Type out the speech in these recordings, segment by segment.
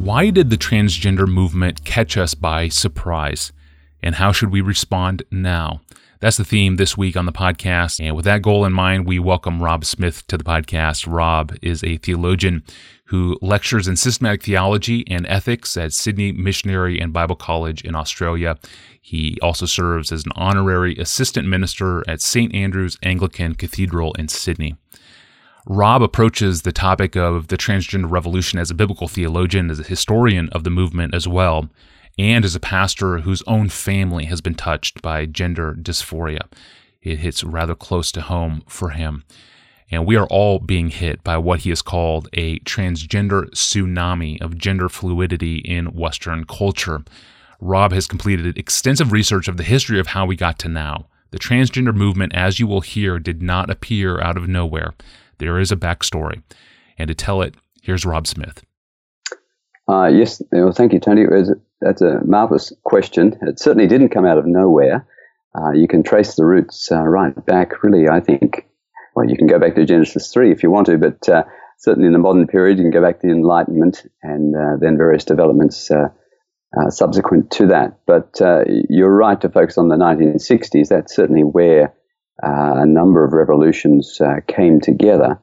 Why did the transgender movement catch us by surprise? And how should we respond now? That's the theme this week on the podcast. And with that goal in mind, we welcome Rob Smith to the podcast. Rob is a theologian who lectures in systematic theology and ethics at Sydney Missionary and Bible College in Australia. He also serves as an honorary assistant minister at St. Andrew's Anglican Cathedral in Sydney. Rob approaches the topic of the transgender revolution as a biblical theologian, as a historian of the movement as well and as a pastor whose own family has been touched by gender dysphoria. It hits rather close to home for him. And we are all being hit by what he has called a transgender tsunami of gender fluidity in Western culture. Rob has completed extensive research of the history of how we got to now. The transgender movement, as you will hear, did not appear out of nowhere. There is a backstory. And to tell it, here's Rob Smith. Uh, yes, well, thank you, Tony. That's a marvelous question. It certainly didn't come out of nowhere. Uh, you can trace the roots uh, right back, really, I think. Well, you can go back to Genesis 3 if you want to, but uh, certainly in the modern period, you can go back to the Enlightenment and uh, then various developments uh, subsequent to that. But you're right to focus on the 1960s. That's certainly where a number of revolutions came together.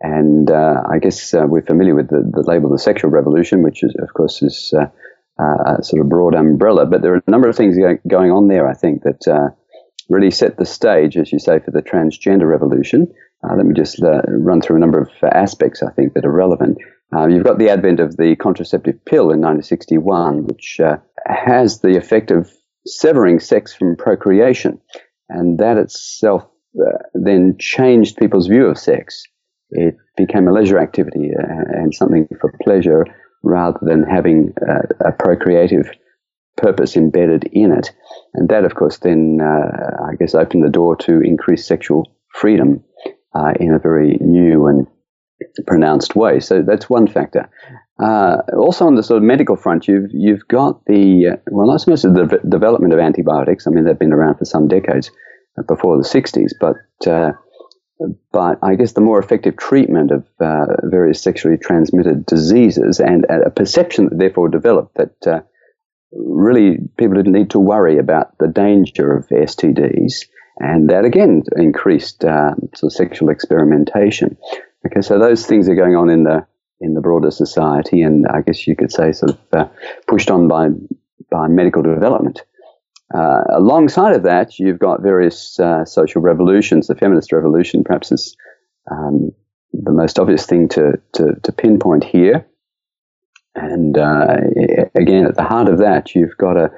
And uh, I guess uh, we're familiar with the, the, label the sexual revolution, which is, of course, is uh, uh a sort of broad umbrella. But there are a number of things going on there, I think, that uh, really set the stage, as you say, for the transgender revolution. Uh, let me just run through a number of aspects, I think, that are relevant. you've got the advent of the contraceptive pill in 1961, which has the effect of severing sex from procreation. And that itself then changed people's view of sex it became a leisure activity uh, and something for pleasure rather than having a, a procreative purpose embedded in it. And that, of course, then uh, I guess opened the door to increased sexual freedom uh, in a very new and pronounced way. So that's one factor. Uh, also, on the sort of medical front, you've you've got the uh, well, not so much the de- development of antibiotics. I mean, they've been around for some decades uh, before the '60s, but but I guess the more effective treatment of uh, various sexually transmitted diseases and a perception that therefore developed that uh, really people didn't need to worry about the danger of STDs, and that again increased uh, sort of sexual experimentation. Okay, so those things are going on in the in the broader society, and I guess you could say sort of uh, pushed on by by medical development. Uh, alongside of that, you've got various uh, social revolutions. The feminist revolution, perhaps, is um, the most obvious thing to, to, to pinpoint here. And uh, again, at the heart of that, you've got a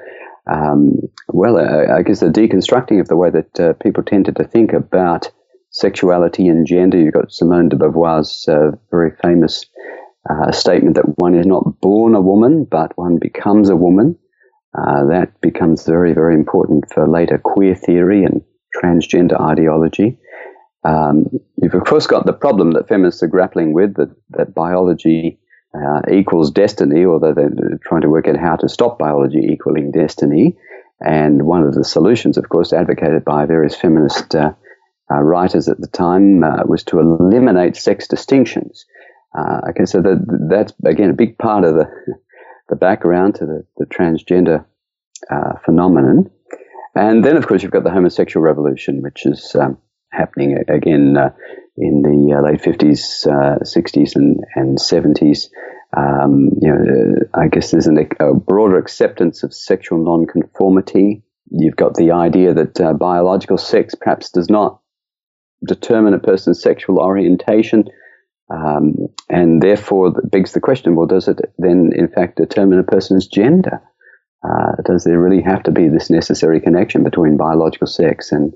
um, well, I guess a deconstructing of the way that uh, people tended to think about sexuality and gender. You've got Simone de Beauvoir's uh, very famous statement that one is not born a woman, but one becomes a woman. Uh, that becomes very, very important for later queer theory and transgender ideology. Um, you've, of course, got the problem that feminists are grappling with that, that biology uh, equals destiny, although they're trying to work out how to stop biology equaling destiny. And one of the solutions, of course, advocated by various feminist uh, uh, writers at the time uh, was to eliminate sex distinctions. Uh, okay, so that, that's, again, a big part of the the background to the, the transgender uh, phenomenon. And then, of course, you've got the homosexual revolution, which is um, happening again uh, in the late 50s, 60s, uh, and, and 70s. Um, you know, I guess there's an, a broader acceptance of sexual nonconformity. You've got the idea that uh, biological sex perhaps does not determine a person's sexual orientation, um, and therefore, begs the question well, does it then, in fact, determine a person's gender? Uh, does there really have to be this necessary connection between biological sex and,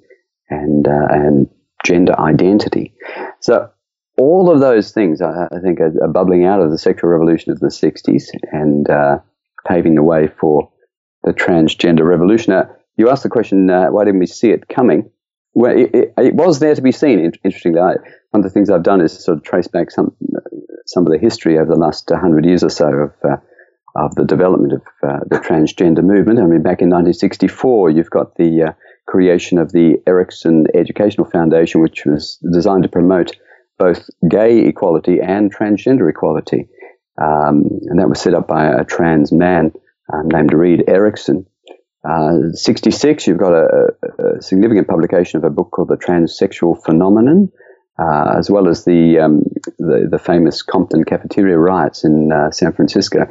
and, uh, and gender identity? So, all of those things, I, I think, are, are, bubbling out of the sexual revolution of the 60s and uh, paving the way for the transgender revolution. Now, you asked the question, uh, why didn't we see it coming? Well, it, it, it was there to be seen, interestingly. I, one of the things I've done is sort of trace back some some of the history over the last hundred years or so of uh, of the development of uh, the transgender movement. I mean, back in 1964, you've got the uh, creation of the Erickson Educational Foundation, which was designed to promote both gay equality and transgender equality. um, and that was set up by a trans man um, named Reed Erickson. Uh, 66, you've got a, a, significant publication of a book called The Transsexual Phenomenon, uh, as well as the, um, the, the famous Compton cafeteria riots in uh, San Francisco.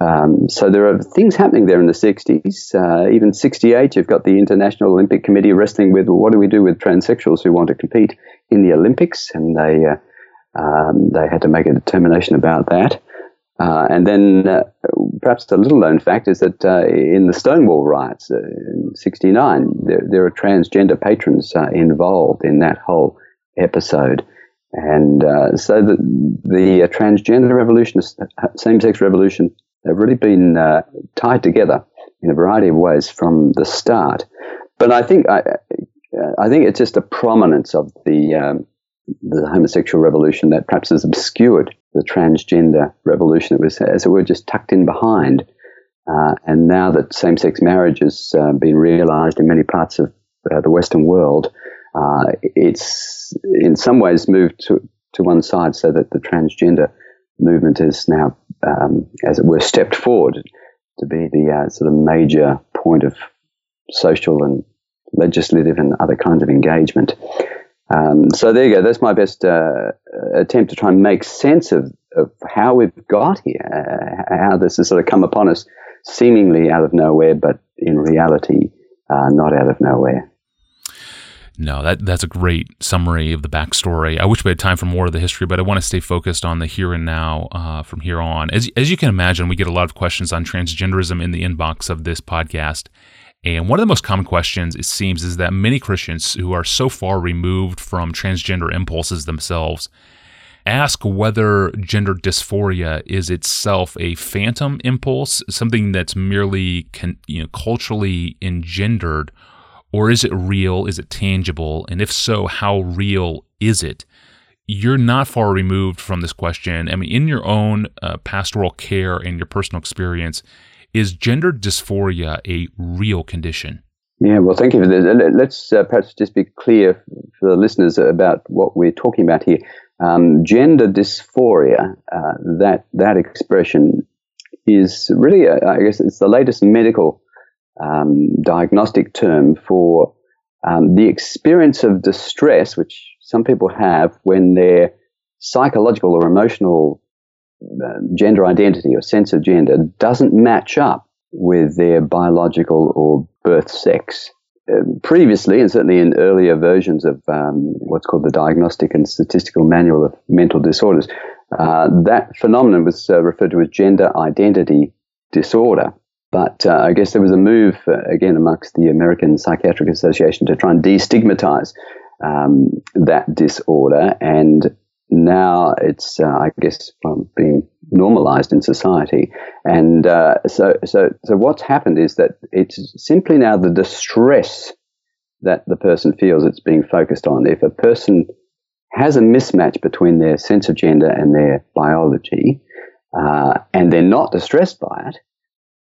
Um, so there are things happening there in the 60s. Uh, even 68, you've got the International Olympic Committee wrestling with well, what do we do with transsexuals who want to compete in the Olympics, and they uh, um, they had to make a determination about that. Uh, and then uh, perhaps a little known fact is that uh, in the Stonewall riots uh, in 69, there, there are transgender patrons uh, involved in that whole episode. And uh, so the, the transgender revolution, same sex revolution, have really been tied together in a variety of ways from the start. But I think I, I think it's just a prominence of the um, the homosexual revolution that perhaps has obscured the transgender revolution that was, as it were, just tucked in behind. Uh, and now that same sex marriage has uh, been realized in many parts of uh, the Western world, uh, it's in some ways moved to, to one side so that the transgender movement is now, um, as it were, stepped forward to be the uh, sort of major point of social and legislative and other kinds of engagement. Um, so there you go. That's my best uh, attempt to try and make sense of, of how we've got here, uh, how this has sort of come upon us seemingly out of nowhere, but in reality, uh, not out of nowhere. No, that that's a great summary of the backstory. I wish we had time for more of the history, but I want to stay focused on the here and now uh, from here on. As as you can imagine, we get a lot of questions on transgenderism in the inbox of this podcast, and one of the most common questions, it seems, is that many Christians who are so far removed from transgender impulses themselves ask whether gender dysphoria is itself a phantom impulse, something that's merely you know, culturally engendered, or is it real? Is it tangible? And if so, how real is it? You're not far removed from this question. I mean, in your own uh, pastoral care and your personal experience, is gender dysphoria a real condition? Yeah, well, thank you for that. Let's uh, perhaps just be clear for the listeners about what we're talking about here. Um, gender dysphoria, uh, that that expression is really, a, I guess, it's the latest medical um, diagnostic term for um, the experience of distress, which some people have when their psychological or emotional uh, gender identity or sense of gender doesn't match up with their biological or birth sex. Uh, previously, and certainly in earlier versions of um, what's called the Diagnostic and Statistical Manual of Mental Disorders, uh, that phenomenon was uh, referred to as gender identity disorder. But uh, I guess there was a move, uh, again, amongst the American Psychiatric Association to try and destigmatize um, that disorder and now it's, uh, I guess, um, being normalized in society. And uh, so, so, so what's happened is that it's simply now the distress that the person feels it's being focused on. If a person has a mismatch between their sense of gender and their biology, uh, and they're not distressed by it,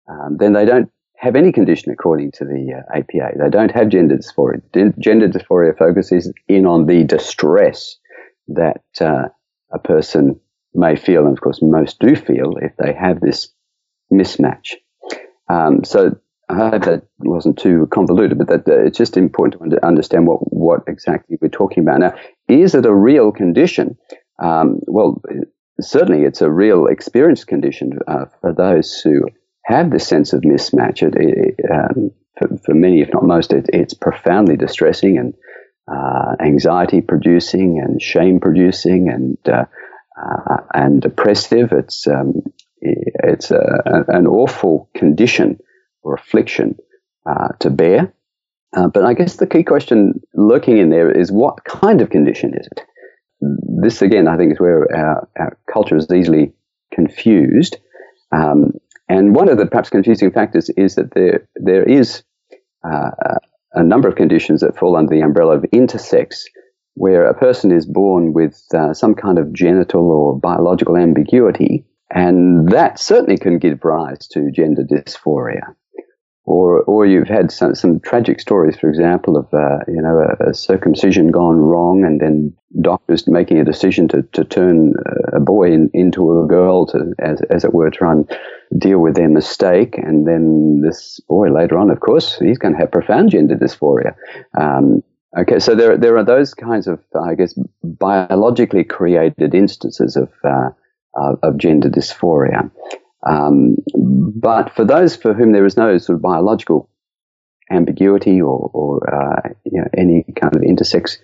um, then they don't have any condition according to the uh, APA. They don't have gender dysphoria. Gender dysphoria focuses in on the distress that uh, a person may feel, and of course most do feel, if they have this mismatch. Um, so I hope that wasn't too convoluted, but that it's just important to understand what, what exactly we're talking about. Now, is it a real condition? Um, well, certainly it's a real experience condition uh, for those who have this sense of mismatch. It, it, um, for, for, many, if not most, it, it's profoundly distressing and uh, anxiety producing and shame producing and uh, uh, and depressive. It's um, it's a, an awful condition or affliction uh, to bear. Uh, but I guess the key question lurking in there is what kind of condition is it? This again, I think, is where our, our culture is easily confused. Um, and one of the perhaps confusing factors is that there there is uh, a number of conditions that fall under the umbrella of intersex, where a person is born with uh, some kind of genital or biological ambiguity, and that certainly can give rise to gender dysphoria. or or you've had some, some tragic stories, for example, of uh, you know a, a, circumcision gone wrong, and then doctors making a decision to, to turn a boy in, into a girl to, as as it were, try and deal with their mistake, and then this boy later on, of course, he's going to have profound gender dysphoria. Um, okay, so there there are those kinds of I guess biologically created instances of uh, of gender dysphoria. Um, but for those for whom there is no sort of biological ambiguity or, or uh, you know, any kind of intersex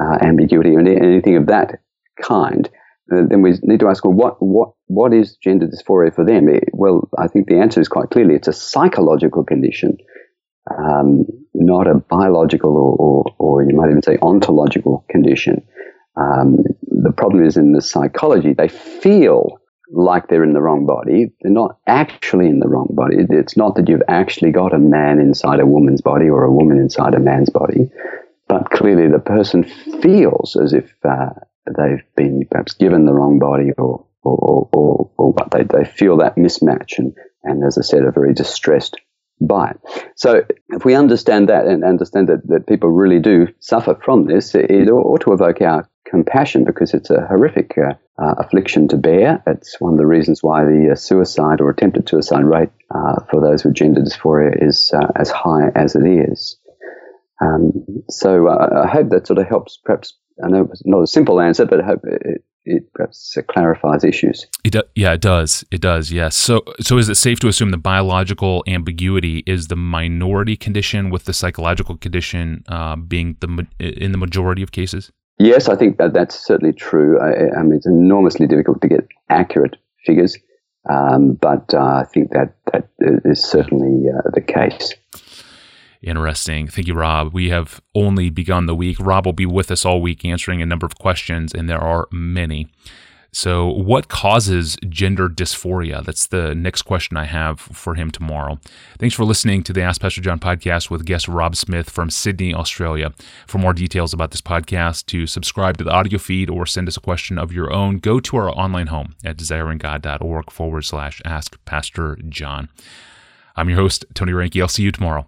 uh, ambiguity or anything of that kind, uh, then we need to ask, well, what, what, what is gender dysphoria for them? It, well, I think the answer is quite clearly it's a psychological condition, um, not a biological or, or, or, you might even say ontological condition. Um, the problem is in the psychology. They feel like they're in the wrong body. They're not actually in the wrong body. It's not that you've actually got a man inside a woman's body or a woman inside a man's body, but clearly the person feels as if uh, they've been perhaps given the wrong body or or, or, or what they, they feel that mismatch and, and as I said, are very distressed by it. So if we understand that and understand that, that people really do suffer from this, it ought to evoke our compassion because it's a horrific uh, uh, affliction to bear. It's one of the reasons why the uh, suicide or attempted suicide rate uh, for those with gender dysphoria is uh, as high as it is. Um, so uh, I hope that sort of helps. Perhaps I know it's not a simple answer, but I hope it, it perhaps clarifies issues. It do, yeah, it does. It does. Yes. So, so is it safe to assume the biological ambiguity is the minority condition, with the psychological condition uh, being the in the majority of cases? Yes, I think that that's certainly true. I, I mean, it's enormously difficult to get accurate figures, um, but uh, I think that that is certainly uh, the case. Interesting. Thank you, Rob. We have only begun the week. Rob will be with us all week answering a number of questions, and there are many. So, what causes gender dysphoria? That's the next question I have for him tomorrow. Thanks for listening to the Ask Pastor John podcast with guest Rob Smith from Sydney, Australia. For more details about this podcast, to subscribe to the audio feed or send us a question of your own, go to our online home at desiringgod.org forward slash ask Pastor John. I'm your host, Tony Reinke. I'll see you tomorrow.